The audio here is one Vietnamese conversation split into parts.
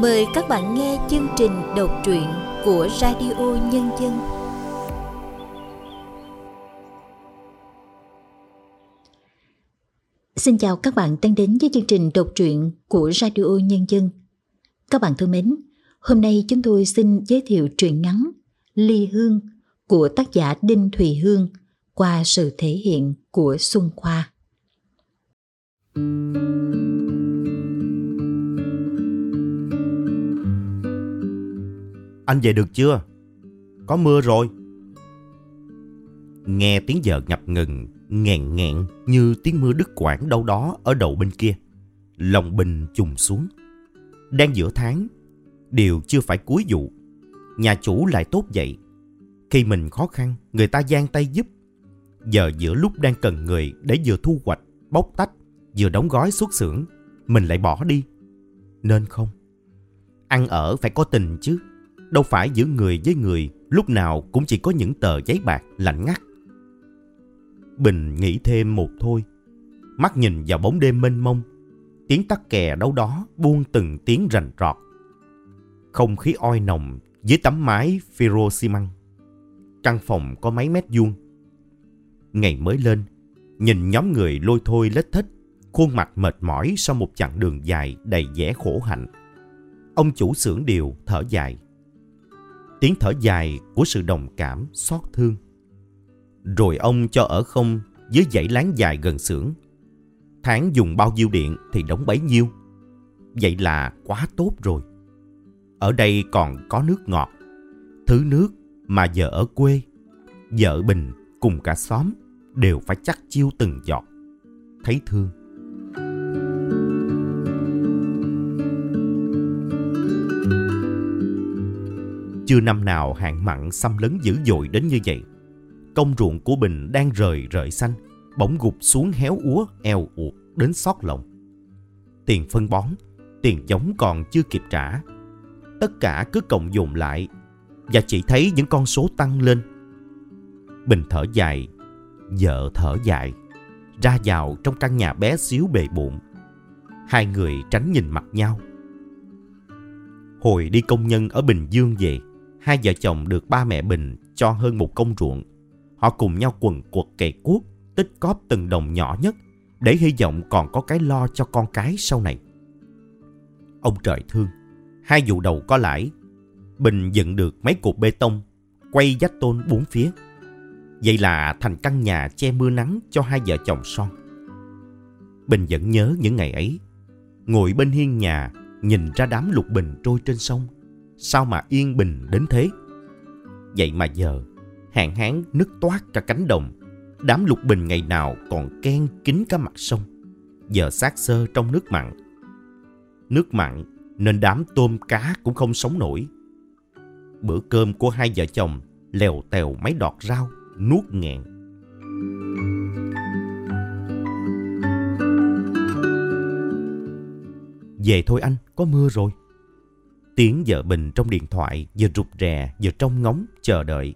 Mời các bạn nghe chương trình đọc truyện của Radio Nhân dân. Xin chào các bạn đang đến với chương trình đọc truyện của Radio Nhân dân. Các bạn thân mến, hôm nay chúng tôi xin giới thiệu truyện ngắn Ly Hương của tác giả Đinh Thùy Hương qua sự thể hiện của Xuân Khoa. Anh về được chưa? Có mưa rồi. Nghe tiếng giờ ngập ngừng, nghẹn nghẹn như tiếng mưa đứt quãng đâu đó ở đầu bên kia. Lòng bình trùng xuống. Đang giữa tháng, điều chưa phải cuối vụ. Nhà chủ lại tốt vậy. Khi mình khó khăn, người ta giang tay giúp. Giờ giữa lúc đang cần người để vừa thu hoạch, bóc tách, vừa đóng gói xuất xưởng, mình lại bỏ đi. Nên không. Ăn ở phải có tình chứ. Đâu phải giữa người với người lúc nào cũng chỉ có những tờ giấy bạc lạnh ngắt. Bình nghĩ thêm một thôi. Mắt nhìn vào bóng đêm mênh mông. Tiếng tắc kè đâu đó buông từng tiếng rành rọt. Không khí oi nồng dưới tấm mái phiro xi măng. Căn phòng có mấy mét vuông. Ngày mới lên, nhìn nhóm người lôi thôi lết thích, khuôn mặt mệt mỏi sau một chặng đường dài đầy vẻ khổ hạnh. Ông chủ xưởng điều thở dài tiếng thở dài của sự đồng cảm, xót thương. Rồi ông cho ở không dưới dãy láng dài gần xưởng. Tháng dùng bao nhiêu điện thì đóng bấy nhiêu. Vậy là quá tốt rồi. Ở đây còn có nước ngọt. Thứ nước mà giờ ở quê, vợ Bình cùng cả xóm đều phải chắc chiêu từng giọt. Thấy thương. Chưa năm nào hạn mặn xâm lấn dữ dội đến như vậy. Công ruộng của Bình đang rời rợi xanh, bỗng gục xuống héo úa, eo uột đến xót lòng. Tiền phân bón, tiền giống còn chưa kịp trả. Tất cả cứ cộng dồn lại và chỉ thấy những con số tăng lên. Bình thở dài, vợ thở dài, ra vào trong căn nhà bé xíu bề bụng. Hai người tránh nhìn mặt nhau. Hồi đi công nhân ở Bình Dương về, hai vợ chồng được ba mẹ Bình cho hơn một công ruộng. Họ cùng nhau quần quật cày cuốc, tích cóp từng đồng nhỏ nhất để hy vọng còn có cái lo cho con cái sau này. Ông trời thương, hai vụ đầu có lãi. Bình dựng được mấy cột bê tông, quay dách tôn bốn phía. Vậy là thành căn nhà che mưa nắng cho hai vợ chồng son. Bình vẫn nhớ những ngày ấy. Ngồi bên hiên nhà, nhìn ra đám lục bình trôi trên sông Sao mà yên bình đến thế? Vậy mà giờ, hạn hán nứt toát cả cánh đồng. Đám lục bình ngày nào còn ken kín cả mặt sông. Giờ xác xơ trong nước mặn. Nước mặn nên đám tôm cá cũng không sống nổi. Bữa cơm của hai vợ chồng lèo tèo mấy đọt rau, nuốt nghẹn. Về thôi anh, có mưa rồi. Tiếng vợ Bình trong điện thoại vừa rụt rè vừa trông ngóng chờ đợi.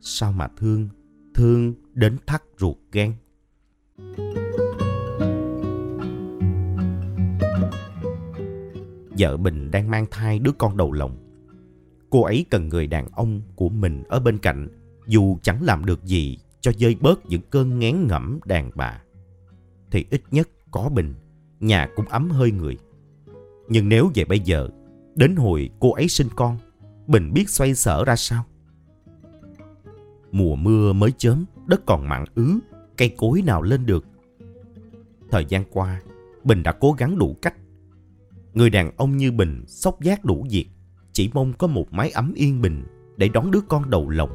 Sao mà thương, thương đến thắt ruột gan. Vợ Bình đang mang thai đứa con đầu lòng. Cô ấy cần người đàn ông của mình ở bên cạnh dù chẳng làm được gì cho dơi bớt những cơn ngán ngẩm đàn bà. Thì ít nhất có Bình, nhà cũng ấm hơi người. Nhưng nếu về bây giờ Đến hồi cô ấy sinh con, Bình biết xoay sở ra sao. Mùa mưa mới chớm, đất còn mặn ứ, cây cối nào lên được. Thời gian qua, Bình đã cố gắng đủ cách. Người đàn ông như Bình sốc giác đủ việc, chỉ mong có một mái ấm yên bình để đón đứa con đầu lòng.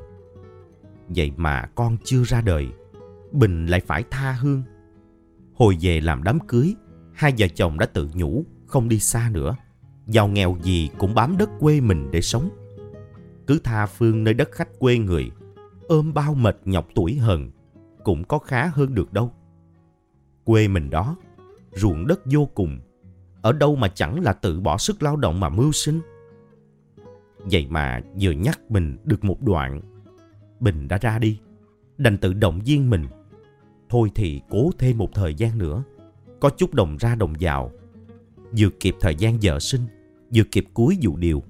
Vậy mà con chưa ra đời, Bình lại phải tha hương. Hồi về làm đám cưới, hai vợ chồng đã tự nhủ không đi xa nữa giàu nghèo gì cũng bám đất quê mình để sống. Cứ tha phương nơi đất khách quê người, ôm bao mệt nhọc tuổi hờn, cũng có khá hơn được đâu. Quê mình đó, ruộng đất vô cùng, ở đâu mà chẳng là tự bỏ sức lao động mà mưu sinh. Vậy mà vừa nhắc mình được một đoạn, Bình đã ra đi, đành tự động viên mình. Thôi thì cố thêm một thời gian nữa, có chút đồng ra đồng vào. Vừa kịp thời gian vợ sinh, vừa kịp cuối vụ điều.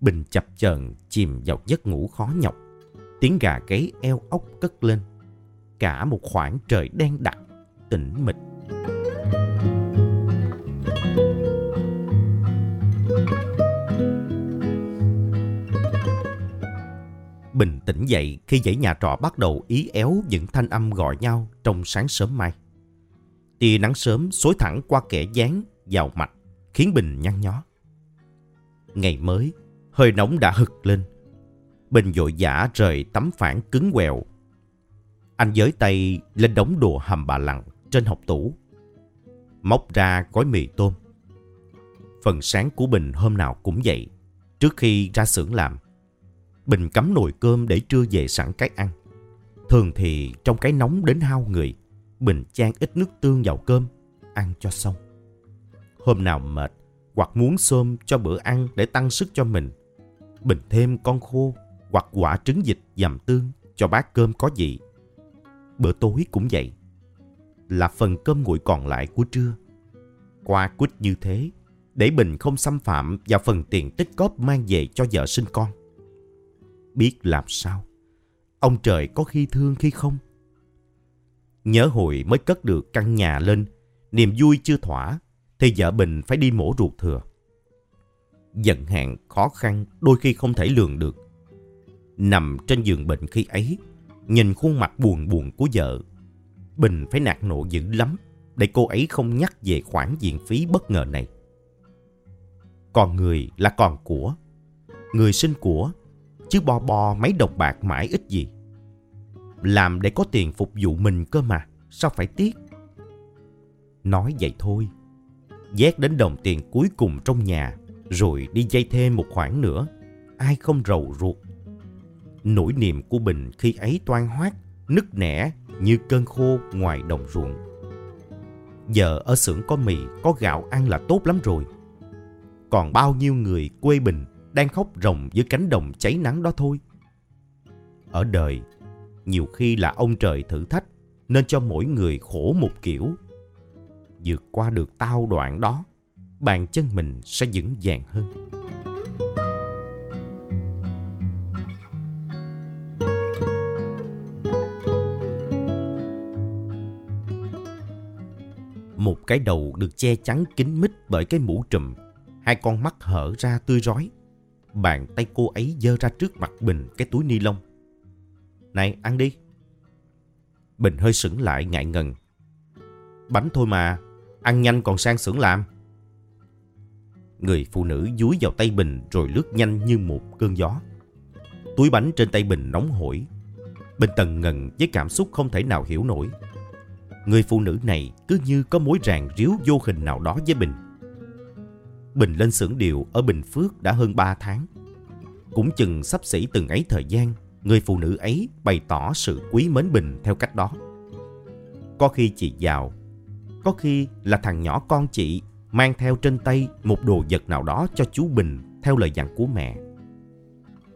Bình chập chờn chìm vào giấc ngủ khó nhọc. Tiếng gà gáy eo ốc cất lên. Cả một khoảng trời đen đặc, tĩnh mịch. Bình tĩnh dậy khi dãy nhà trọ bắt đầu ý éo những thanh âm gọi nhau trong sáng sớm mai. Tia nắng sớm xối thẳng qua kẻ dáng vào mặt, khiến Bình nhăn nhó. Ngày mới, hơi nóng đã hực lên. Bình vội vã rời tấm phản cứng quèo. Anh giới tay lên đống đồ hầm bà lặng trên hộc tủ. Móc ra gói mì tôm. Phần sáng của Bình hôm nào cũng vậy. Trước khi ra xưởng làm, Bình cắm nồi cơm để trưa về sẵn cái ăn. Thường thì trong cái nóng đến hao người, Bình chan ít nước tương vào cơm, ăn cho xong. Hôm nào mệt, hoặc muốn xôm cho bữa ăn để tăng sức cho mình, Bình thêm con khô hoặc quả trứng vịt dầm tương cho bát cơm có vị. Bữa tối cũng vậy, là phần cơm nguội còn lại của trưa. Qua quýt như thế, để Bình không xâm phạm vào phần tiền tích góp mang về cho vợ sinh con. Biết làm sao, ông trời có khi thương khi không. Nhớ hồi mới cất được căn nhà lên, niềm vui chưa thỏa, thì vợ Bình phải đi mổ ruột thừa. Giận hạn, khó khăn, đôi khi không thể lường được. Nằm trên giường bệnh khi ấy, nhìn khuôn mặt buồn buồn của vợ, Bình phải nạt nộ dữ lắm để cô ấy không nhắc về khoản viện phí bất ngờ này. Còn người là còn của. Người sinh của, chứ bo bo mấy đồng bạc mãi ít gì. Làm để có tiền phục vụ mình cơ mà, sao phải tiếc? Nói vậy thôi, Vét đến đồng tiền cuối cùng trong nhà, rồi đi dây thêm một khoản nữa. Ai không rầu ruột. Nỗi niềm của Bình khi ấy toan hoát, nứt nẻ như cơn khô ngoài đồng ruộng. Giờ ở xưởng có mì, có gạo ăn là tốt lắm rồi. Còn bao nhiêu người quê Bình đang khóc ròng dưới cánh đồng cháy nắng đó thôi. Ở đời, nhiều khi là ông trời thử thách nên cho mỗi người khổ một kiểu vượt qua được tao đoạn đó, bàn chân mình sẽ vững vàng hơn. Một cái đầu được che chắn kín mít bởi cái mũ trùm, hai con mắt hở ra tươi rói. Bàn tay cô ấy giơ ra trước mặt Bình cái túi ni lông. Này, ăn đi. Bình hơi sững lại ngại ngần. Bánh thôi mà, Ăn nhanh còn sang xưởng làm. Người phụ nữ dúi vào tay Bình rồi lướt nhanh như một cơn gió. Túi bánh trên tay Bình nóng hổi. Bình tần ngần với cảm xúc không thể nào hiểu nổi. Người phụ nữ này cứ như có mối ràng ríu vô hình nào đó với Bình. Bình lên xưởng điều ở Bình Phước đã hơn 3 tháng. Cũng chừng sắp xỉ từng ấy thời gian, người phụ nữ ấy bày tỏ sự quý mến Bình theo cách đó. Có khi chị giàu, có khi là thằng nhỏ con chị mang theo trên tay một đồ vật nào đó cho chú Bình theo lời dặn của mẹ.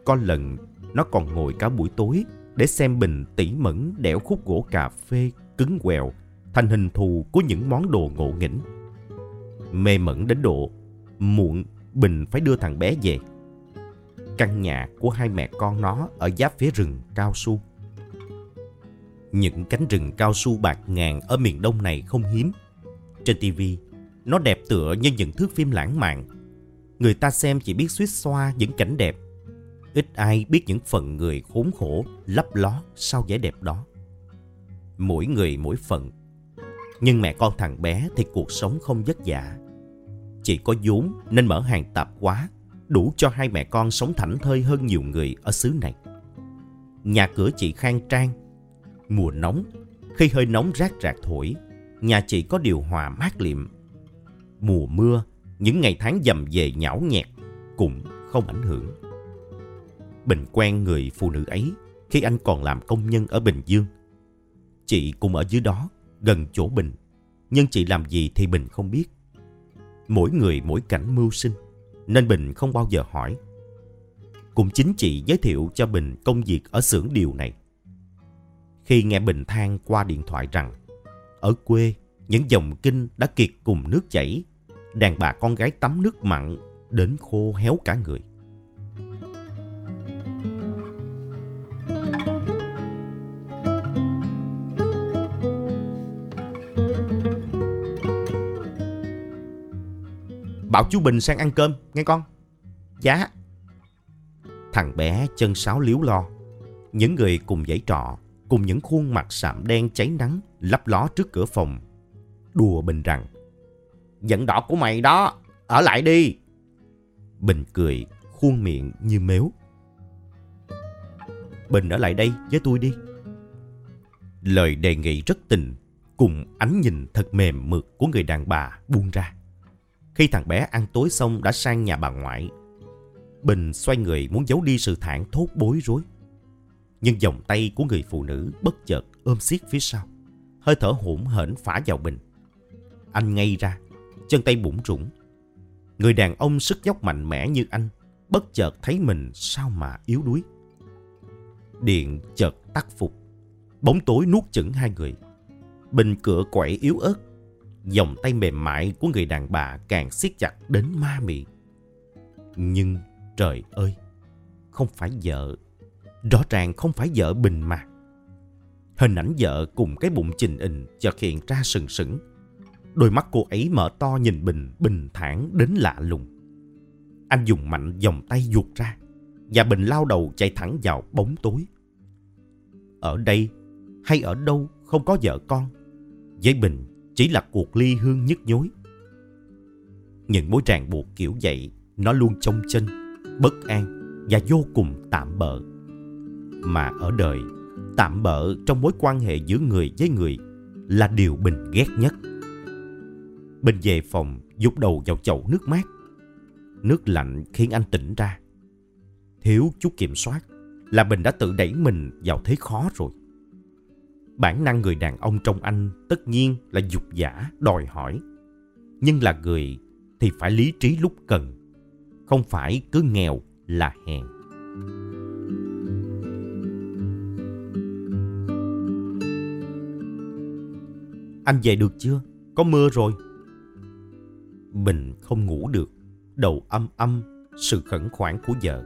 Có lần nó còn ngồi cả buổi tối để xem Bình tỉ mẩn đẽo khúc gỗ cà phê cứng quẹo thành hình thù của những món đồ ngộ nghĩnh. Mê mẩn đến độ muộn Bình phải đưa thằng bé về. Căn nhà của hai mẹ con nó ở giáp phía rừng cao su. Những cánh rừng cao su bạc ngàn ở miền đông này không hiếm. Trên TV, nó đẹp tựa như những thước phim lãng mạn. Người ta xem chỉ biết suýt xoa những cảnh đẹp. Ít ai biết những phần người khốn khổ, lấp ló sau vẻ đẹp đó. Mỗi người mỗi phận. Nhưng mẹ con thằng bé thì cuộc sống không vất vả. Chỉ có vốn nên mở hàng tạp quá, đủ cho hai mẹ con sống thảnh thơi hơn nhiều người ở xứ này. Nhà cửa chị khang trang, Mùa nóng, khi hơi nóng rác rạc thổi, nhà chị có điều hòa mát liệm. Mùa mưa, những ngày tháng dầm về nhão nhẹt cũng không ảnh hưởng. Bình quen người phụ nữ ấy khi anh còn làm công nhân ở Bình Dương. Chị cũng ở dưới đó, gần chỗ Bình, nhưng chị làm gì thì Bình không biết. Mỗi người mỗi cảnh mưu sinh, nên Bình không bao giờ hỏi. Cũng chính chị giới thiệu cho Bình công việc ở xưởng điều này khi nghe Bình than qua điện thoại rằng ở quê những dòng kinh đã kiệt cùng nước chảy, đàn bà con gái tắm nước mặn đến khô héo cả người. Bảo chú Bình sang ăn cơm, nghe con. Dạ. Thằng bé chân sáo liếu lo. Những người cùng dãy trọ, cùng những khuôn mặt sạm đen cháy nắng, lấp ló trước cửa phòng. Đùa Bình rằng, Dẫn đỏ của mày đó, ở lại đi. Bình cười, khuôn miệng như mếu. Bình ở lại đây với tôi đi. Lời đề nghị rất tình, cùng ánh nhìn thật mềm mượt của người đàn bà buông ra. Khi thằng bé ăn tối xong đã sang nhà bà ngoại, Bình xoay người muốn giấu đi sự thản thốt bối rối. Nhưng vòng tay của người phụ nữ bất chợt ôm siết phía sau, hơi thở hổn hển phả vào Bình. Anh ngay ra, chân tay bủng rủng. Người đàn ông sức dốc mạnh mẽ như anh, bất chợt thấy mình sao mà yếu đuối. Điện chợt tắt phục, bóng tối nuốt chửng hai người. Bình cửa quậy yếu ớt, dòng tay mềm mại của người đàn bà càng siết chặt đến ma mị. Nhưng trời ơi, không phải vợ, rõ ràng không phải vợ Bình mà. Hình ảnh vợ cùng cái bụng trình hình chợt hiện ra sừng sững Đôi mắt cô ấy mở to nhìn Bình bình thản đến lạ lùng. Anh dùng mạnh vòng tay ruột ra và Bình lao đầu chạy thẳng vào bóng tối. Ở đây hay ở đâu không có vợ con, với Bình chỉ là cuộc ly hương nhức nhối. Những mối ràng buộc kiểu vậy nó luôn trong chân, bất an và vô cùng tạm bợ. Mà ở đời, tạm bợ trong mối quan hệ giữa người với người là điều Bình ghét nhất. Bình về phòng dục đầu vào chậu nước mát. Nước lạnh khiến anh tỉnh ra. Thiếu chút kiểm soát là Bình đã tự đẩy mình vào thế khó rồi. Bản năng người đàn ông trong anh tất nhiên là dục giả, đòi hỏi. Nhưng là người thì phải lý trí lúc cần. Không phải cứ nghèo là hèn. Anh về được chưa? Có mưa rồi. Bình không ngủ được, đầu âm âm sự khẩn khoản của vợ.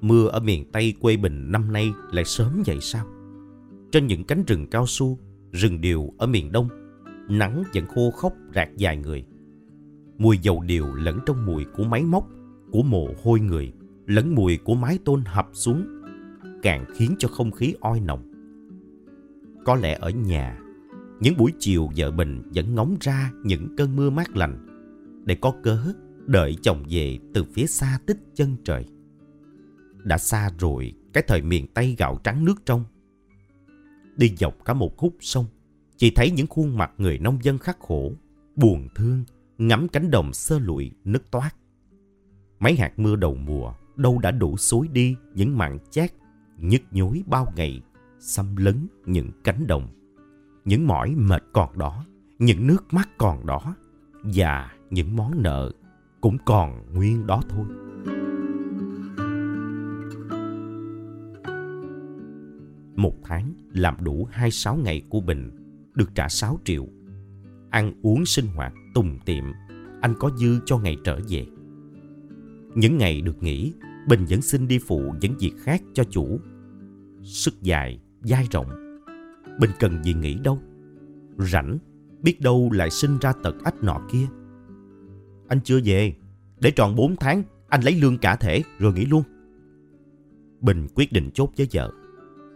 Mưa ở miền Tây quê Bình năm nay lại sớm vậy sao? Trên những cánh rừng cao su, rừng điều ở miền Đông, nắng vẫn khô khốc rạc dài người. Mùi dầu điều lẫn trong mùi của máy móc, của mồ hôi người, lẫn mùi của mái tôn hập xuống, càng khiến cho không khí oi nồng. Có lẽ ở nhà, những buổi chiều vợ Bình vẫn ngóng ra những cơn mưa mát lành để có cớ đợi chồng về từ phía xa tích chân trời. Đã xa rồi cái thời miền Tây gạo trắng nước trong. Đi dọc cả một khúc sông, chỉ thấy những khuôn mặt người nông dân khắc khổ, buồn thương, ngắm cánh đồng sơ lụi nứt toát. Mấy hạt mưa đầu mùa đâu đã đủ xối đi những mặn chát, nhức nhối bao ngày, xâm lấn những cánh đồng. Những mỏi mệt còn đó, những nước mắt còn đó, và những món nợ cũng còn nguyên đó thôi. Một tháng làm đủ 26 ngày của Bình được trả 6 triệu. Ăn uống sinh hoạt tùng tiệm, anh có dư cho ngày trở về. Những ngày được nghỉ, Bình vẫn xin đi phụ những việc khác cho chủ. Sức dài, dai rộng. Bình cần gì nghỉ đâu. Rảnh, biết đâu lại sinh ra tật ách nọ kia anh chưa về. Để tròn 4 tháng, anh lấy lương cả thể rồi nghỉ luôn. Bình quyết định chốt với vợ.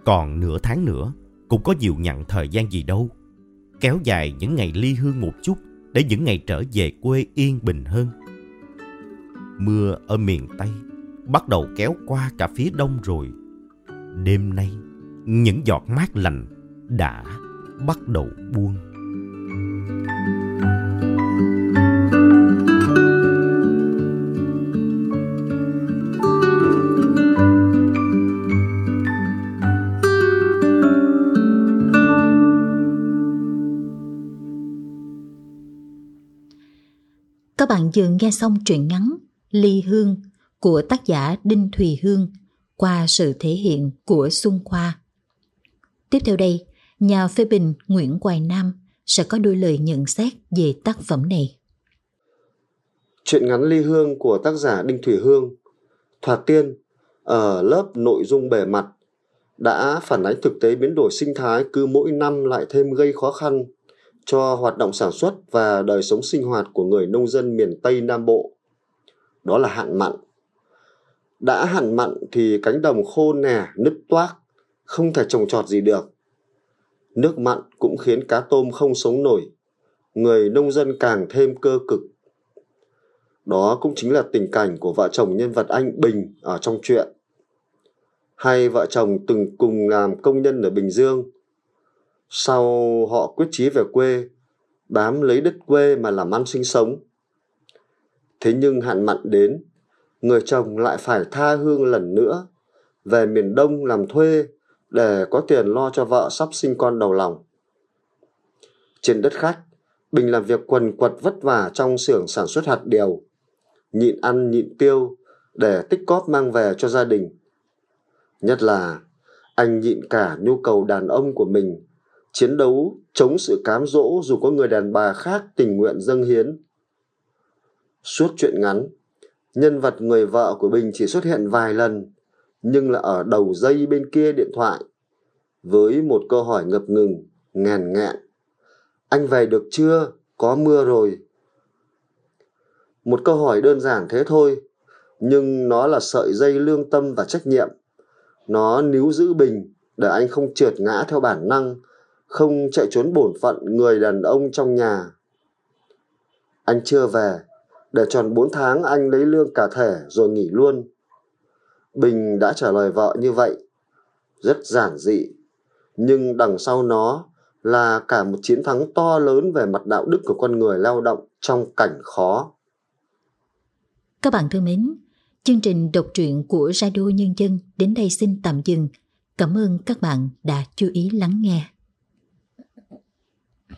Còn nửa tháng nữa, cũng có nhiều nhận thời gian gì đâu. Kéo dài những ngày ly hương một chút để những ngày trở về quê yên bình hơn. Mưa ở miền Tây bắt đầu kéo qua cả phía đông rồi. Đêm nay, những giọt mát lành đã bắt đầu buông. Các bạn vừa nghe xong truyện ngắn Ly Hương của tác giả Đinh Thùy Hương qua sự thể hiện của Xuân Khoa. Tiếp theo đây, nhà phê bình Nguyễn Hoài Nam sẽ có đôi lời nhận xét về tác phẩm này. Chuyện ngắn ly hương của tác giả Đinh Thủy Hương, Thoạt Tiên ở lớp nội dung bề mặt đã phản ánh thực tế biến đổi sinh thái cứ mỗi năm lại thêm gây khó khăn cho hoạt động sản xuất và đời sống sinh hoạt của người nông dân miền Tây Nam Bộ. Đó là hạn mặn. Đã hạn mặn thì cánh đồng khô nẻ, nứt toác, không thể trồng trọt gì được. Nước mặn cũng khiến cá tôm không sống nổi, người nông dân càng thêm cơ cực. Đó cũng chính là tình cảnh của vợ chồng nhân vật anh Bình ở trong truyện. Hai vợ chồng từng cùng làm công nhân ở Bình Dương. Sau họ quyết chí về quê, bám lấy đất quê mà làm ăn sinh sống. Thế nhưng hạn mặn đến, người chồng lại phải tha hương lần nữa, về miền Đông làm thuê để có tiền lo cho vợ sắp sinh con đầu lòng. Trên đất khách, Bình làm việc quần quật vất vả trong xưởng sản xuất hạt điều, nhịn ăn nhịn tiêu để tích cóp mang về cho gia đình. Nhất là anh nhịn cả nhu cầu đàn ông của mình, chiến đấu chống sự cám dỗ dù có người đàn bà khác tình nguyện dâng hiến. Suốt chuyện ngắn, nhân vật người vợ của Bình chỉ xuất hiện vài lần, nhưng là ở đầu dây bên kia điện thoại, với một câu hỏi ngập ngừng, ngàn ngẹn. Anh về được chưa? Có mưa rồi. Một câu hỏi đơn giản thế thôi, nhưng nó là sợi dây lương tâm và trách nhiệm. Nó níu giữ Bình để anh không trượt ngã theo bản năng, không chạy trốn bổn phận người đàn ông trong nhà. Anh chưa về, để tròn 4 tháng anh lấy lương cả thể rồi nghỉ luôn. Bình đã trả lời vợ như vậy, rất giản dị, nhưng đằng sau nó là cả một chiến thắng to lớn về mặt đạo đức của con người lao động trong cảnh khó. Các bạn thân mến, chương trình đọc truyện của Radio Nhân dân đến đây xin tạm dừng. Cảm ơn các bạn đã chú ý lắng nghe.